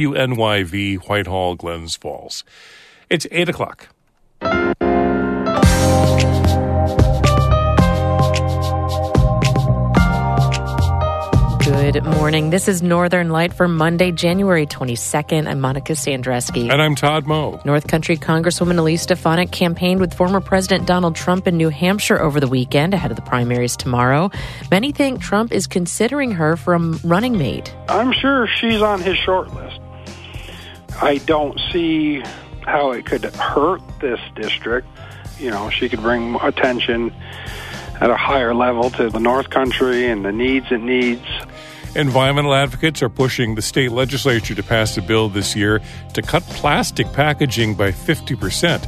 WNYV Whitehall, Glens Falls. It's 8 o'clock. Good morning. This is Northern Light for Monday, January 22nd. I'm Monica Sandreczki. And I'm Todd Moe. North Country Congresswoman Elise Stefanik campaigned with former President Donald Trump in New Hampshire over the weekend ahead of the primaries tomorrow. Many think Trump is considering her for a running mate. I'm sure she's on his short list. I don't see how it could hurt this district. You know, she could bring attention at a higher level to the North Country and the needs it needs. Environmental advocates are pushing the state legislature to pass a bill this year to cut plastic packaging by 50%.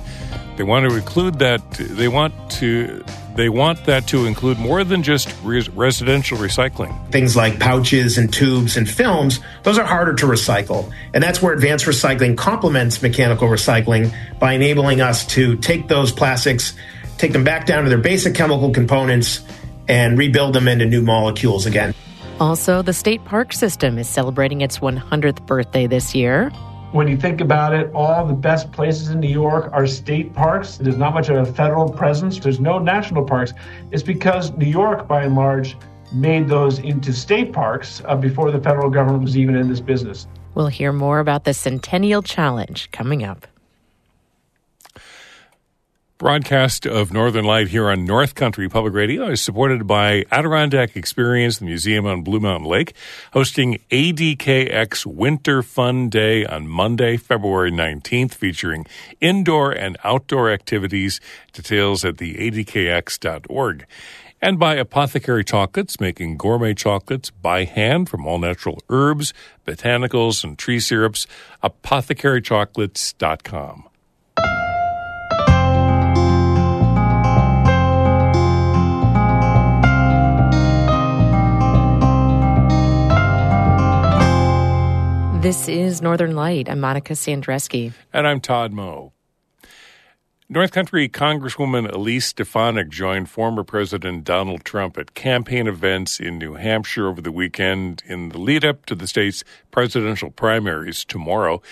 They want to include that they want to they want that to include more than just res- residential recycling. Things like pouches and tubes and films, those are harder to recycle. And that's where advanced recycling complements mechanical recycling by enabling us to take those plastics, take them back down to their basic chemical components, and rebuild them into new molecules again. Also, the state park system is celebrating its 100th birthday this year. When you think about it, all the best places in New York are state parks. There's not much of a federal presence. There's no national parks. It's because New York, by and large, made those into state parks uh, before the federal government was even in this business. We'll hear more about the Centennial Challenge coming up. Broadcast of Northern Light here on North Country Public Radio is supported by Adirondack Experience, the museum on Blue Mountain Lake, hosting ADKX Winter Fun Day on Monday, February 19th, featuring indoor and outdoor activities. Details at the adkx.org. And by Apothecary Chocolates, making gourmet chocolates by hand from all natural herbs, botanicals, and tree syrups. Apothecarychocolates.com. This is Northern Light. I'm Monica Sandreczki. And I'm Todd Moe. North Country Congresswoman Elise Stefanik joined former President Donald Trump at campaign events in New Hampshire over the weekend in the lead up to the state's presidential primaries tomorrow.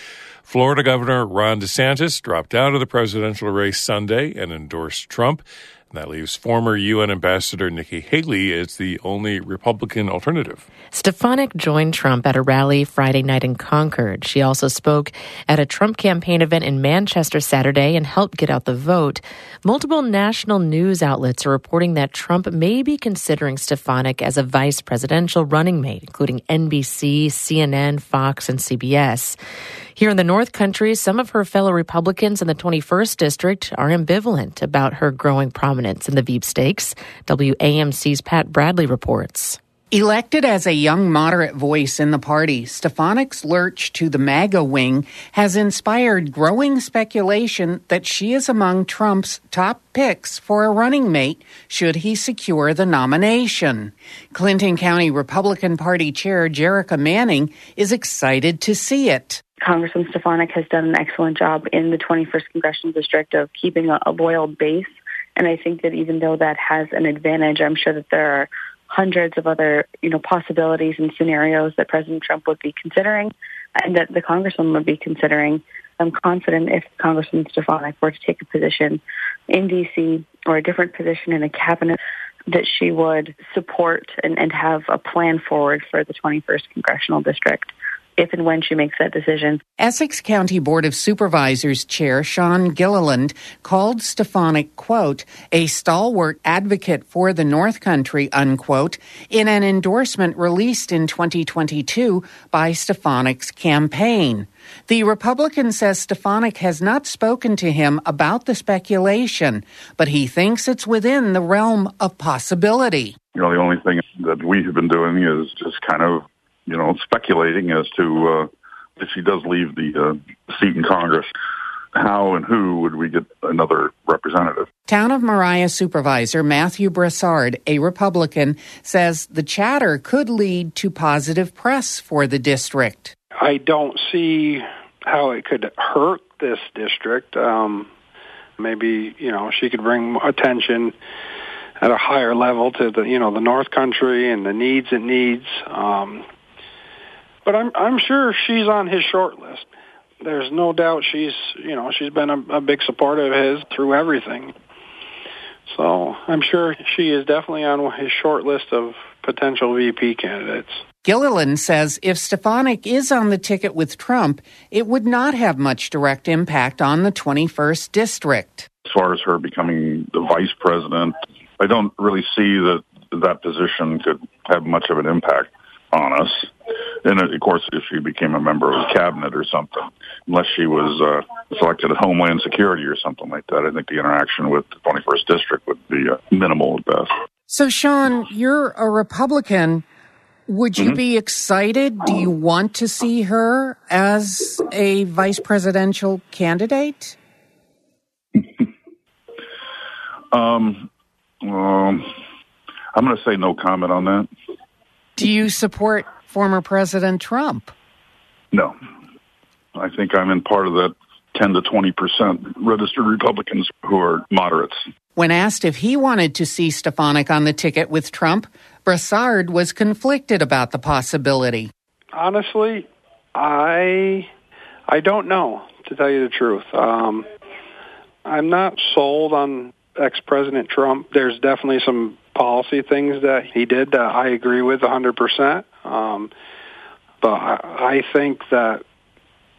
Florida Governor Ron DeSantis dropped out of the presidential race Sunday and endorsed Trump. That leaves former UN Ambassador Nikki Haley as the only Republican alternative. Stefanik joined Trump at a rally Friday night in Concord. She also spoke at a Trump campaign event in Manchester Saturday and helped get out the vote. Multiple national news outlets are reporting that Trump may be considering Stefanik as a vice presidential running mate, including NBC, CNN, Fox, and CBS. Here in the North Country, some of her fellow Republicans in the 21st District are ambivalent about her growing prominence in the Veep Stakes. WAMC's Pat Bradley reports. Elected as a young moderate voice in the party, Stefanik's lurch to the MAGA wing has inspired growing speculation that she is among Trump's top picks for a running mate should he secure the nomination. Clinton County Republican Party Chair Jerrica Manning is excited to see it. Congressman Stefanik has done an excellent job in the 21st Congressional District of keeping a, a loyal base. And I think that even though that has an advantage, I'm sure that there are hundreds of other, you know, possibilities and scenarios that President Trump would be considering and that the Congressman would be considering. I'm confident if Congressman Stefanik were to take a position in D.C. or a different position in the cabinet, that she would support and, and have a plan forward for the 21st Congressional District if and when she makes that decision. Essex County Board of Supervisors Chair Shaun Gillilland called Stefanik, quote, a stalwart advocate for the North Country, unquote, in an endorsement released in 2022 by Stefanik's campaign. The Republican says Stefanik has not spoken to him about the speculation, but he thinks it's within the realm of possibility. You know, the only thing that we have been doing is just kind of you know, speculating as to uh, if he does leave the uh, seat in Congress, how and who would we get another representative? Town of Moriah Supervisor Matthew Brassard, a Republican, says the chatter could lead to positive press for the district. I don't see how it could hurt this district. Um, maybe you know she could bring attention at a higher level to the you know the North Country and the needs it needs. Um, but I'm I'm sure she's on his short list. There's no doubt she's you know she's been a, a big supporter of his through everything. So I'm sure she is definitely on his short list of potential VP candidates. Gillilland says if Stefanik is on the ticket with Trump, it would not have much direct impact on the 21st district. As far as her becoming the vice president, I don't really see that that position could have much of an impact on us. And of course, if she became a member of the cabinet or something, unless she was uh, selected at Homeland Security or something like that, I think the interaction with the 21st District would be uh, minimal at best. So, Shaun, you're a Republican. Would you mm-hmm. be excited? Do you want to see her as a vice presidential candidate? um, um, I'm going to say no comment on that. Do you support former President Trump? No. I think I'm in part of that 10 to 20 percent registered Republicans who are moderates. When asked if he wanted to see Stefanik on the ticket with Trump, Brassard was conflicted about the possibility. Honestly, I I don't know to tell you the truth. Um, I'm not sold on ex-President Trump. There's definitely some policy things that he did that I agree with 100%. Um, but I, I think that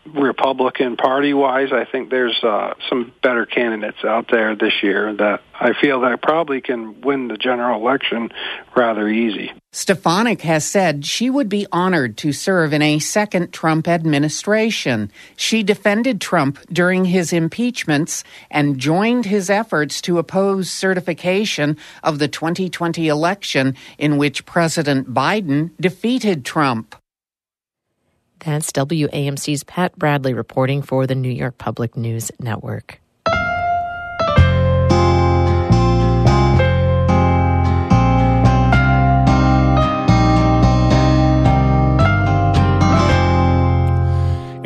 Republican Party wise, I think there's uh, some better candidates out there this year that I feel that probably can win the general election rather easy. Stefanik has said she would be honored to serve in a second Trump administration. She defended Trump during his impeachments and joined his efforts to oppose certification of the 2020 election in which President Biden defeated Trump. That's WAMC's Pat Bradley reporting for the New York Public News Network.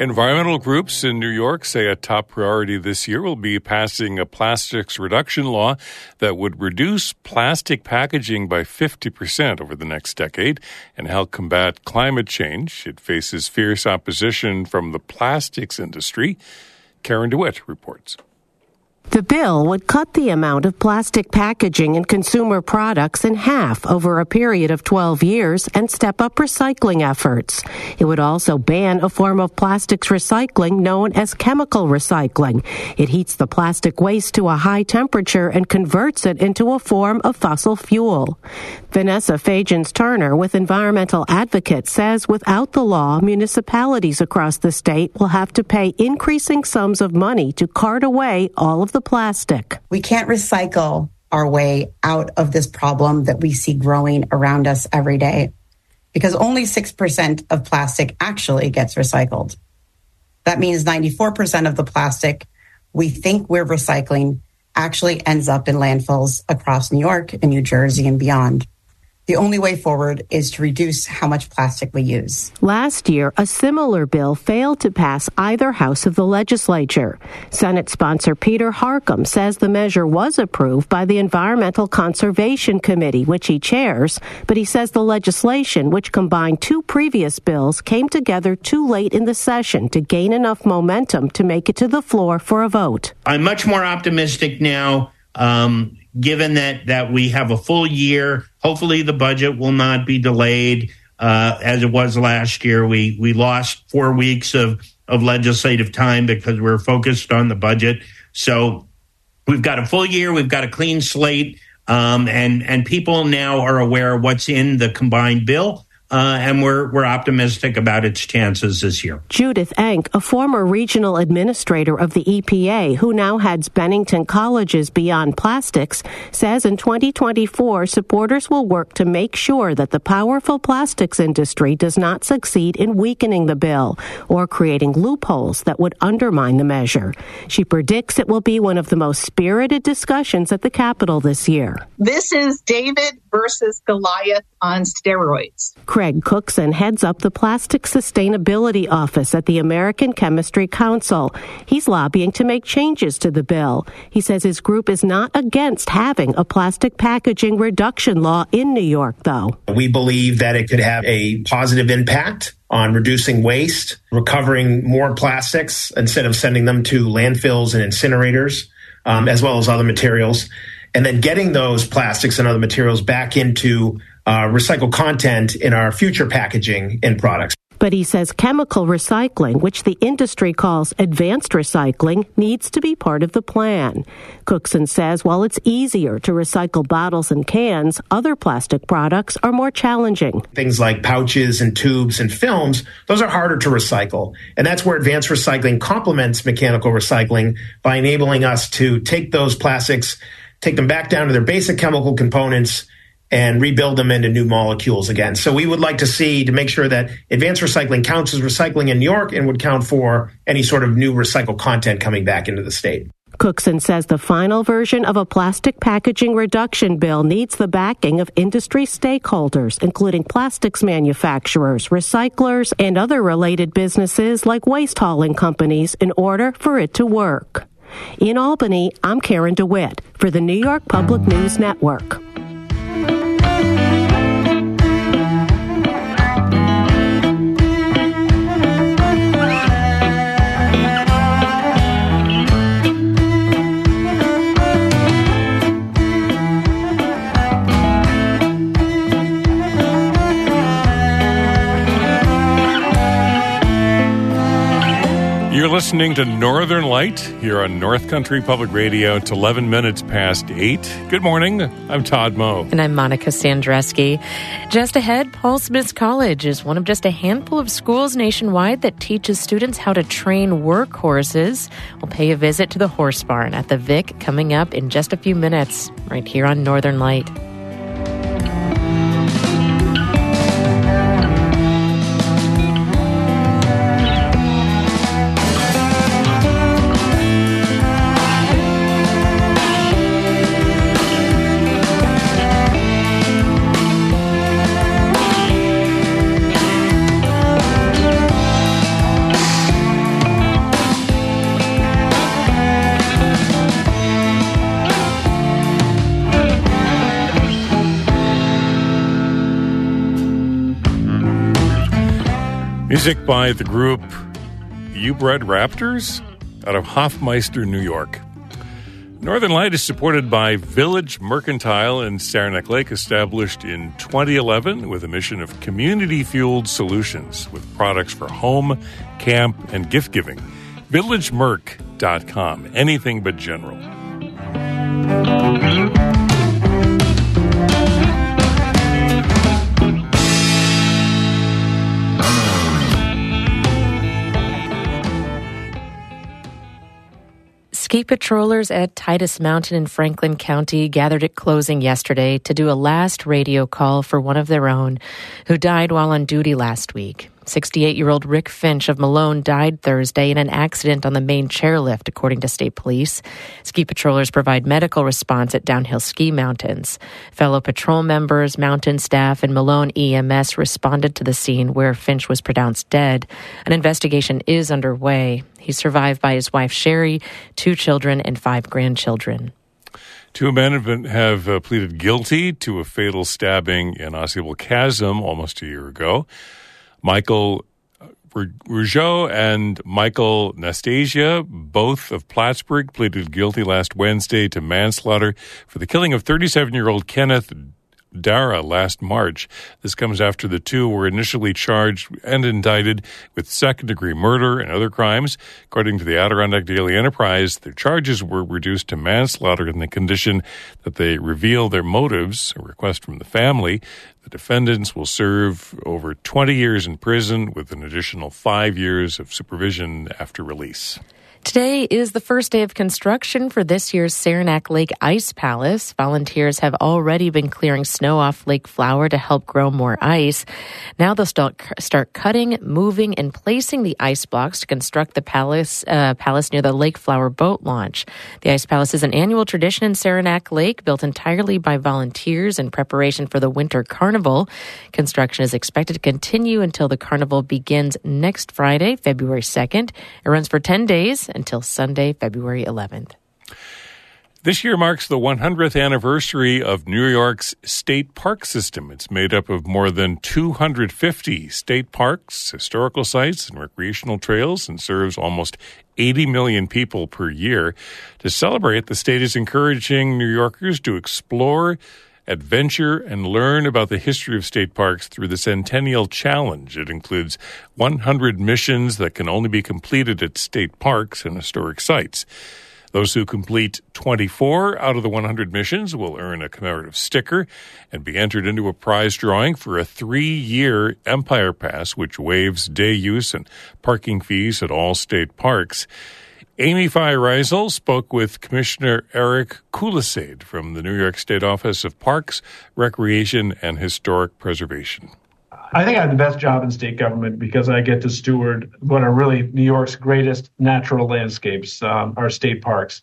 Environmental groups in New York say a top priority this year will be passing a plastics reduction law that would reduce plastic packaging by 50% over the next decade and help combat climate change. It faces fierce opposition from the plastics industry. Karen DeWitt reports. The bill would cut the amount of plastic packaging in consumer products in half over a period of 12 years and step up recycling efforts. It would also ban a form of plastics recycling known as chemical recycling. It heats the plastic waste to a high temperature and converts it into a form of fossil fuel. Vanessa Fajans Turner with Environmental Advocates says without the law, municipalities across the state will have to pay increasing sums of money to cart away all of the plastic. We can't recycle our way out of this problem that we see growing around us every day because only 6% of plastic actually gets recycled. That means 94% of the plastic we think we're recycling actually ends up in landfills across New York and New Jersey and beyond. The only way forward is to reduce how much plastic we use. Last year, a similar bill failed to pass either house of the legislature. Senate sponsor Peter Harckham says the measure was approved by the Environmental Conservation Committee, which he chairs, but he says the legislation, which combined two previous bills, came together too late in the session to gain enough momentum to make it to the floor for a vote. I'm much more optimistic now. Um, given that that we have a full year. Hopefully, the budget will not be delayed uh, as it was last year. We we lost four weeks of of legislative time because we we're focused on the budget. So we've got a full year. We've got a clean slate, um, and and people now are aware of what's in the combined bill uh, and we're we're optimistic about its chances this year. Judith Enck, a former regional administrator of the EPA who now heads Bennington College's Beyond Plastics, says in 2024 supporters will work to make sure that the powerful plastics industry does not succeed in weakening the bill or creating loopholes that would undermine the measure. She predicts it will be one of the most spirited discussions at the Capitol this year. This is David versus Goliath on steroids. Craig Cookson heads up the Plastic Sustainability Office at the American Chemistry Council. He's lobbying to make changes to the bill. He says his group is not against having a plastic packaging reduction law in New York, though. We believe that it could have a positive impact on reducing waste, recovering more plastics instead of sending them to landfills and incinerators, um, as well as other materials, and then getting those plastics and other materials back into uh, recycled content in our future packaging and products. But he says chemical recycling, which the industry calls advanced recycling, needs to be part of the plan. Cookson says while it's easier to recycle bottles and cans, other plastic products are more challenging. Things like pouches and tubes and films, those are harder to recycle. And that's where advanced recycling complements mechanical recycling by enabling us to take those plastics, take them back down to their basic chemical components, and rebuild them into new molecules again. So we would like to see to make sure that advanced recycling counts as recycling in New York and would count for any sort of new recycled content coming back into the state. Cookson says the final version of a plastic packaging reduction bill needs the backing of industry stakeholders, including plastics manufacturers, recyclers, and other related businesses like waste hauling companies in order for it to work. In Albany, I'm Karen DeWitt for the New York Public News Network. Listening to Northern Light here on North Country Public Radio. It's 11 minutes past 8. Good morning. I'm Todd Moe. And I'm Monica Sandreczki. Just ahead, Paul Smith's College is one of just a handful of schools nationwide that teaches students how to train workhorses. We'll pay a visit to the horse barn at the Vic coming up in just a few minutes, right here on Northern Light. Music by the group You Bred Raptors out of Hoffmeister, New York. Northern Light is supported by Village Mercantile in Saranac Lake, established in 2011 with a mission of community fueled solutions with products for home, camp, and gift giving. VillageMerc.com. Anything but general. Ski patrollers at Titus Mountain in Franklin County gathered at closing yesterday to do a last radio call for one of their own who died while on duty last week. 68 year old Rick Finch of Malone died Thursday in an accident on the main chairlift, according to state police. Ski patrollers provide medical response at downhill ski mountains. Fellow patrol members, mountain staff, and Malone EMS responded to the scene where Finch was pronounced dead. An investigation is underway. He's survived by his wife Sherry, two children, and five grandchildren. Two men have, uh, pleaded guilty to a fatal stabbing in Osceola Chasm almost a year ago. Michael uh, Rougeau and Michael Nastasia, both of Plattsburgh, pleaded guilty last Wednesday to manslaughter for the killing of 37 year old Kenneth Dara last March. This comes after the two were initially charged and indicted with second degree murder and other crimes. According to the Adirondack Daily Enterprise, their charges were reduced to manslaughter in the condition that they reveal their motives, a request from the family. The defendants will serve over 20 years in prison with an additional five years of supervision after release. Today is the first day of construction for this year's Saranac Lake Ice Palace. Volunteers have already been clearing snow off Lake Flower to help grow more ice. Now they'll start, cutting, moving, and placing the ice blocks to construct the palace, uh, palace near the Lake Flower boat launch. The Ice Palace is an annual tradition in Saranac Lake, built entirely by volunteers in preparation for the winter carnival. Construction is expected to continue until the carnival begins next Friday, February 2nd. It runs for 10 days until Sunday, February 11th. This year marks the 100th anniversary of New York's state park system. It's made up of more than 250 state parks, historical sites, and recreational trails and serves almost 80 million people per year. To celebrate, the state is encouraging New Yorkers to explore, adventure, and learn about the history of state parks through the Centennial Challenge. It includes 100 missions that can only be completed at state parks and historic sites. Those who complete 24 out of the 100 missions will earn a commemorative sticker and be entered into a prize drawing for a three year Empire Pass, which waives day use and parking fees at all state parks. Amy Feiereisel spoke with Commissioner Erik Kulleseid from the New York State Office of Parks, Recreation, and Historic Preservation. I think I have the best job in state government because I get to steward what are really New York's greatest natural landscapes, um, our state parks.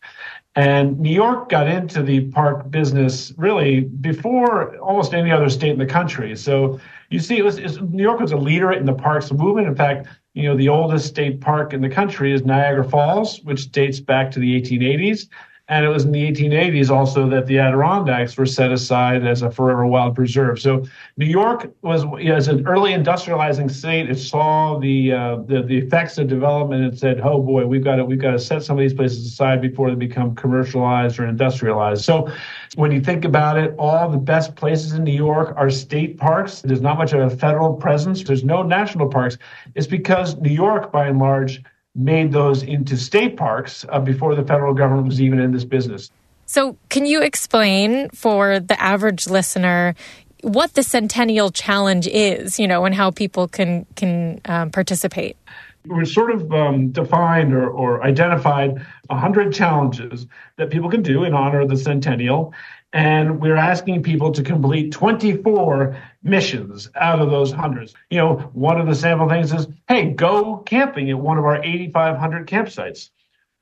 And New York got into the park business really before almost any other state in the country. So you see, it was, New York was a leader in the parks movement. In fact, you know, the oldest state park in the country is Niagara Falls, which dates back to the 1880s. And it was in the 1880s also that the Adirondacks were set aside as a forever wild preserve. So New York was, as an early industrializing state, it saw the, uh, the, the effects of development and said, "Oh boy, we've got to we've got to set some of these places aside before they become commercialized or industrialized." So when you think about it, all the best places in New York are state parks. There's not much of a federal presence. There's no national parks. It's because New York, by and large, made those into state parks uh, before the federal government was even in this business. So, can you explain for the average listener what the Centennial Challenge is, you know, and how people can can um, participate? We sort of um, defined or, or identified 100 challenges that people can do in honor of the centennial. And we're asking people to complete 24 missions out of those hundreds. You know, one of the sample things is, hey, go camping at one of our 8,500 campsites.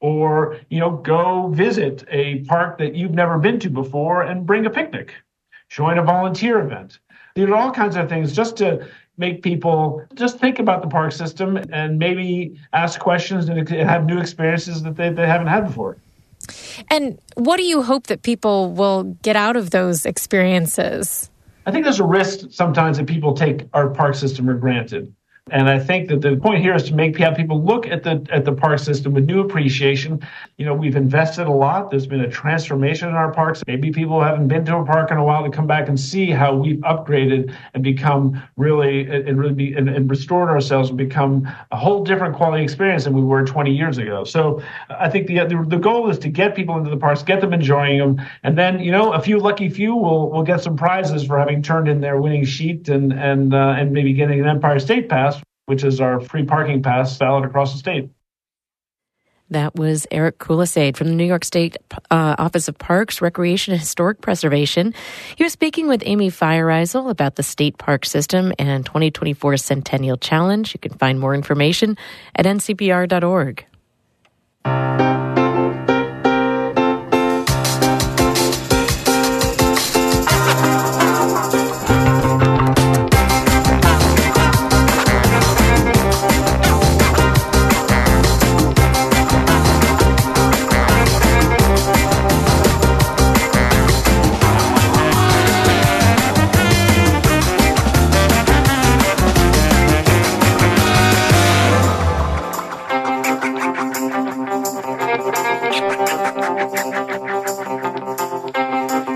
Or, you know, go visit a park that you've never been to before and bring a picnic. Join a volunteer event. These are all kinds of things just to make people just think about the park system and maybe ask questions and have new experiences that they, they haven't had before. And what do you hope that people will get out of those experiences? I think there's a risk sometimes that people take our park system for granted. And I think that the point here is to make have people look at the at the park system with new appreciation. You know, we've invested a lot. There's been a transformation in our parks. Maybe people haven't been to a park in a while to come back and see how we've upgraded and become really and really be and, and restored ourselves and become a whole different quality experience than we were 20 years ago. So I think the the, the goal is to get people into the parks, get them enjoying them, and then you know a few lucky few will will get some prizes for having turned in their winning sheet and and uh, and maybe getting an Empire State Pass which is our free parking pass valid across the state. That was Erik Kulleseid from the New York State uh, Office of Parks, Recreation, and Historic Preservation. He was speaking with Amy Feiereisel about the state park system and 2024 Centennial Challenge. You can find more information at ncpr.org. Thank you.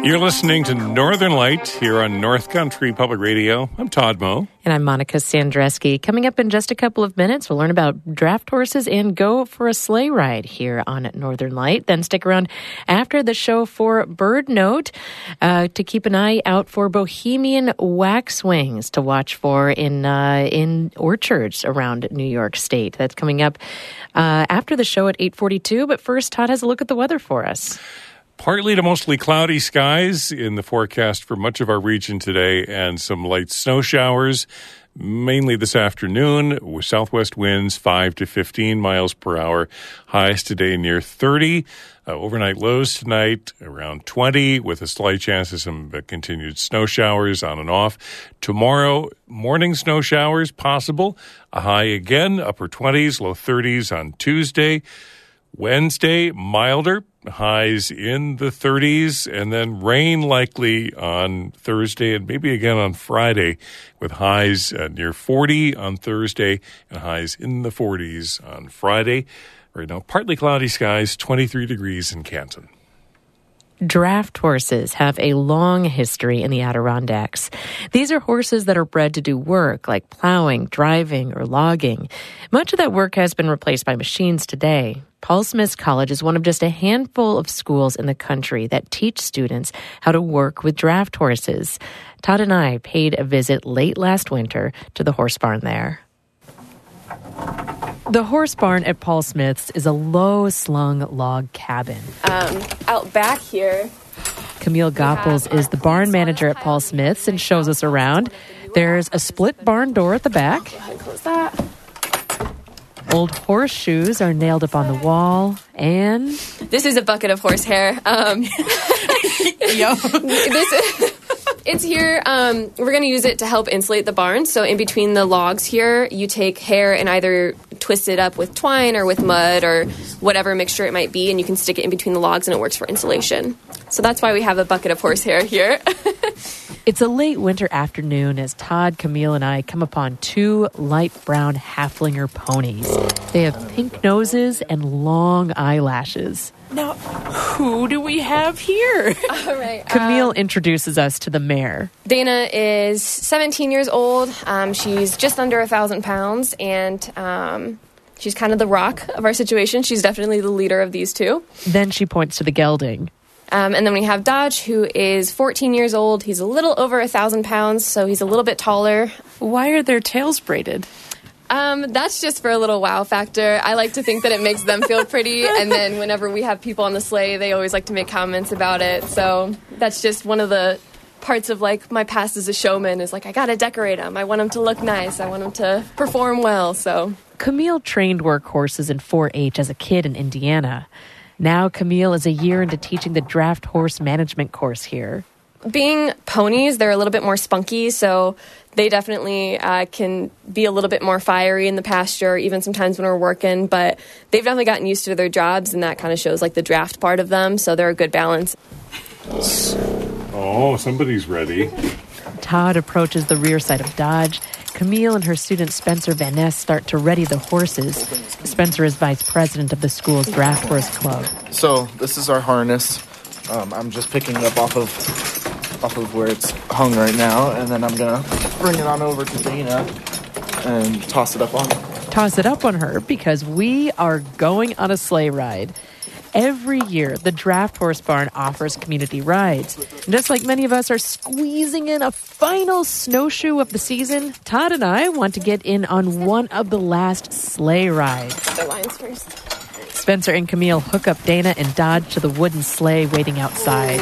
You're listening to Northern Light here on North Country Public Radio. I'm Todd Moe. And I'm Monica Sandreczki. Coming up in just a couple of minutes, we'll learn about draft horses and go for a sleigh ride here on Northern Light. Then stick around after the show for Bird Note uh, to keep an eye out for Bohemian waxwings to watch for in uh, in orchards around New York State. That's coming up uh, after the show at 8:42. But first, Todd has a look at the weather for us. Partly to mostly cloudy skies in the forecast for much of our region today, and some light snow showers, mainly this afternoon, with southwest winds 5 to 15 miles per hour. Highs today near 30. Uh, overnight lows tonight around 20, with a slight chance of some uh, continued snow showers on and off. Tomorrow, morning snow showers possible. A high again, upper 20s, low 30s on Tuesday. Wednesday, milder, highs in the 30s, and then rain likely on Thursday and maybe again on Friday, with highs uh, near 40 on Thursday and highs in the 40s on Friday. Right now, partly cloudy skies, 23 degrees in Canton. Draft horses have a long history in the Adirondacks. These are horses that are bred to do work like plowing, driving, or logging. Much of that work has been replaced by machines today. Paul Smith's College is one of just a handful of schools in the country that teach students how to work with draft horses. Todd and I paid a visit late last winter to the horse barn there. The horse barn at Paul Smith's is a low slung log cabin. Um, out back here. Camille Goppels is the barn manager at Paul Smith's and shows us around. There's a split barn door at the back. Close that. Old horseshoes are nailed up on the wall, and this is a bucket of horsehair. Um, Yo. this it's here. Um, we're going to use it to help insulate the barn. So in between the logs here, you take hair and either twist it up with twine or with mud or whatever mixture it might be, and you can stick it in between the logs, and it works for insulation. So that's why we have a bucket of horsehair here. It's a late winter afternoon as Todd, Camille, and I come upon two light brown Haflinger ponies. They have pink noses and long eyelashes. Now, who do we have here? All right. Camille introduces us to the mare. Dana is 17 years old. Um, she's just under a thousand pounds, and um, she's kind of the rock of our situation. She's definitely the leader of these two. Then she points to the gelding. Um, and then we have Dodge, who is 14 years old. He's a little over a thousand pounds, so he's a little bit taller. Why are their tails braided? Um, that's just for a little wow factor. I like to think that it makes them feel pretty, and then whenever we have people on the sleigh, they always like to make comments about it. So that's just one of the parts of like my past as a showman is like I gotta decorate them. I want them to look nice. I want them to perform well. So Camille trained workhorses in 4-H as a kid in Indiana. Now Camille is a year into teaching the draft horse management course here. being ponies, they're a little bit more spunky, so they definitely uh, can be a little bit more fiery in the pasture, even sometimes when we're working. But they've definitely gotten used to their jobs, and that kind of shows like the draft part of them. So they're a good balance. Oh, somebody's ready. Todd approaches the rear side of Dodge. Camille and her student Spencer Van Ness start to ready the horses. Spencer is vice president of the school's draft horse club. So this is our harness. Um, I'm just picking up off of off of where it's hung right now, and then I'm gonna bring it on over to Dana and toss it up on. Toss it up on her because we are going on a sleigh ride. Every year, the Draft Horse Barn offers community rides. And just like many of us are squeezing in a final snowshoe of the season, Todd and I want to get in on one of the last sleigh rides. The lines first. Spencer and Camille hook up Dana and Dodge to the wooden sleigh waiting outside.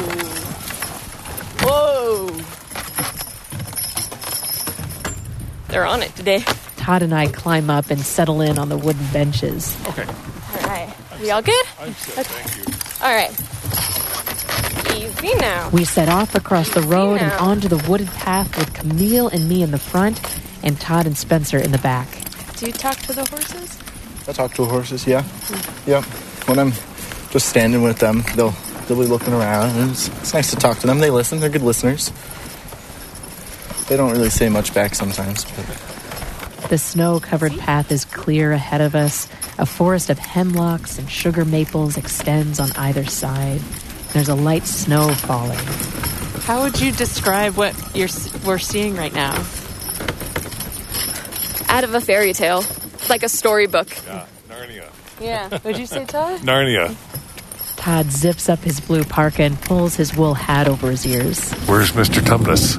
Whoa! They're on it today. Todd and I climb up and settle in on the wooden benches. Okay. All right. We all good? I'm set, thank you. All right. Easy now. We set off across the road and now. onto the wooded path with Camille and me in the front and Todd and Spencer in the back. Do you talk to the horses? I talk to horses, yeah, hmm. yep. When I'm just standing with them, they'll they'll be looking around, it's, it's nice to talk to them. They listen. They're good listeners. They don't really say much back sometimes, but The snow covered path is clear ahead of us. A forest of hemlocks and sugar maples extends on either side. There's a light snow falling. How would you describe what you're we're seeing right now? Out of a fairy tale, like a storybook. Yeah, Narnia. Yeah. Would you say Todd? Narnia. Todd zips up his blue parka and pulls his wool hat over his ears. Where's Mr. Tumnus?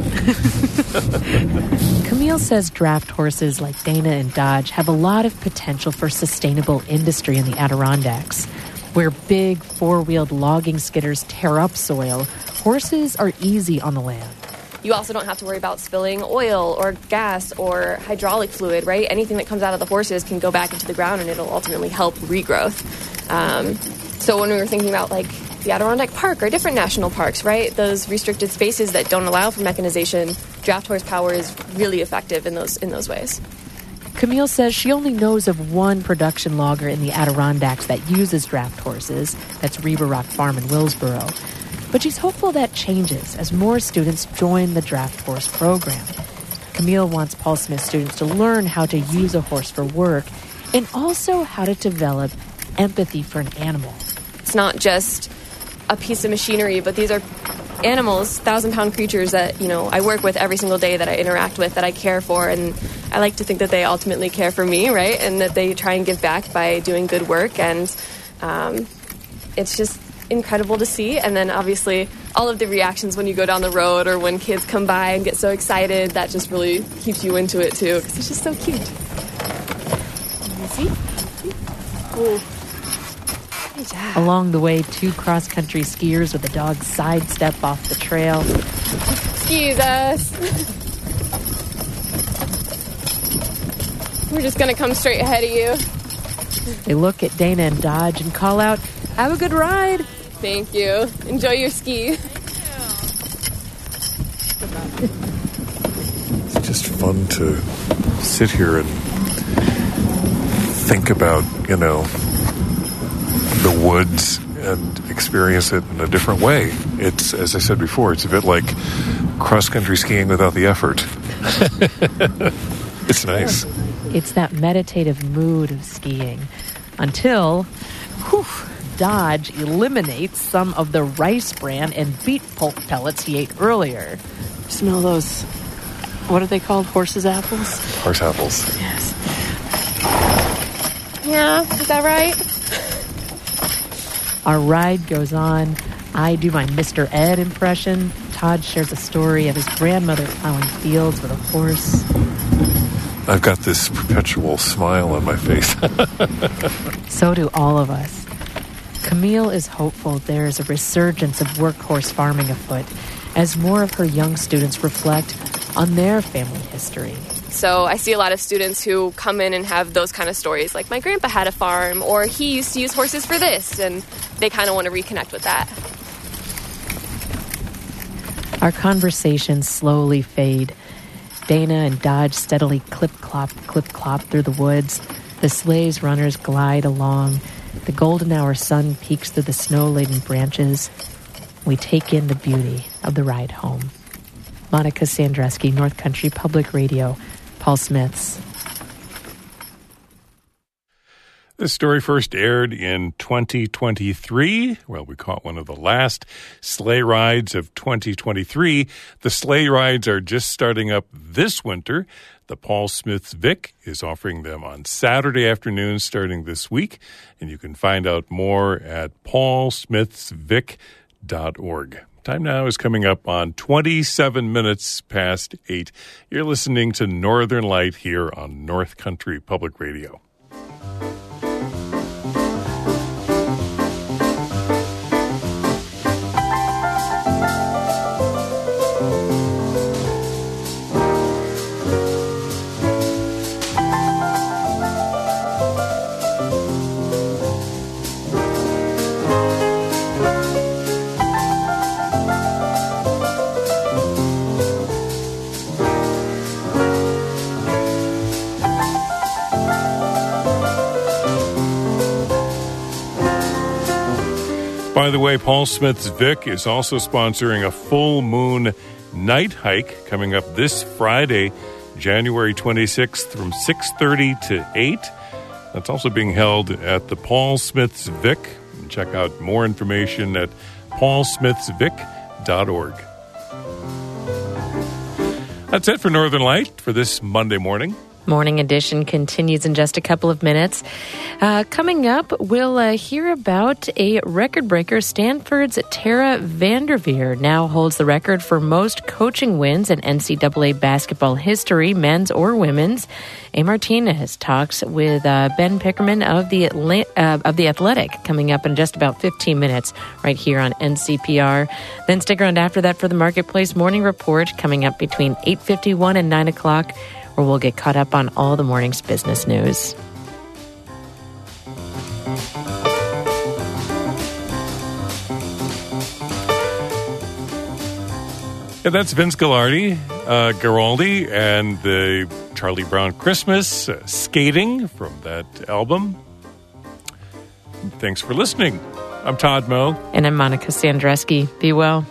Camille says draft horses like Dana and Dodge have a lot of potential for sustainable industry in the Adirondacks. Where big four wheeled logging skidders tear up soil, horses are easy on the land. You also don't have to worry about spilling oil or gas or hydraulic fluid, right? Anything that comes out of the horses can go back into the ground and it'll ultimately help regrowth. Um, so when we were thinking about like the Adirondack Park or different national parks, right? Those restricted spaces that don't allow for mechanization, draft horsepower is really effective in those in those ways. Camille says she only knows of one production logger in the Adirondacks that uses draft horses. That's Reber Rock Farm in Willsboro. But she's hopeful that changes as more students join the draft horse program. Camille wants Paul Smith students to learn how to use a horse for work and also how to develop empathy for an animal. It's not just a piece of machinery, but these are animals, thousand pound creatures that you know I work with every single day, that I interact with, that I care for, and I like to think that they ultimately care for me, right? And that they try and give back by doing good work, and um, it's just incredible to see. And then obviously all of the reactions when you go down the road or when kids come by and get so excited, that just really keeps you into it too, because it's just so cute. See? Ooh. Along the way, two cross country skiers with a dog sidestep off the trail. Excuse us. We're just gonna come straight ahead of you. They look at Dana and Dodge and call out, Have a good ride. Thank you. Enjoy your ski. It's just fun to sit here and think about, you know, the woods and experience it in a different way. It's, as I said before, it's a bit like cross country skiing without the effort. it's nice. It's that meditative mood of skiing until whew, Dodge eliminates some of the rice bran and beet pulp pellets he ate earlier. Smell those. What are they called? Horses' apples? Horse apples. Yes. Yeah, is that right? Our ride goes on. I do my Mr. Ed impression. Todd shares a story of his grandmother plowing fields with a horse. I've got this perpetual smile on my face. so do all of us. Camille is hopeful there is a resurgence of workhorse farming afoot as more of her young students reflect on their family history. So I see a lot of students who come in and have those kind of stories, like my grandpa had a farm, or he used to use horses for this, and they kind of want to reconnect with that. Our conversations slowly fade. Dana and Dodge steadily clip clop, clip clop through the woods. The sleigh's runners glide along. The golden hour sun peeks through the snow laden branches. We take in the beauty of the ride home. Monica Sandreczki, North Country Public Radio, Paul Smiths. This story first aired in 2023. Well, we caught one of the last sleigh rides of 2023. The sleigh rides are just starting up this winter. The Paul Smiths Vic is offering them on Saturday afternoons starting this week, and you can find out more at paulsmithsvic.org. Time now is coming up on 27 minutes past 8. You're listening to Northern Light here on North Country Public Radio. Paul Smith's Vic is also sponsoring a full moon night hike coming up this Friday, January 26th from 6:30 to 8. That's also being held at the Paul Smith's Vic. Check out more information at paulsmithsvic.org. That's it for Northern Light for this Monday morning. Morning edition continues in just a couple of minutes. Uh, coming up, we'll uh, hear about a record breaker. Stanford's Tara Vanderveer now holds the record for most coaching wins in NCAA basketball history, men's or women's. A Martinez talks with uh, Ben Pickman of the uh, of the Athletic coming up in just about 15 minutes, right here on NCPR. Then stick around after that for the Marketplace Morning Report coming up between 8:51 and 9 o'clock where we'll get caught up on all the morning's business news. Yeah, that's Vince Guaraldi, uh, and the Charlie Brown Christmas uh, skating from that album. Thanks for listening. I'm Todd Moe. And I'm Monica Sandreczki. Be well.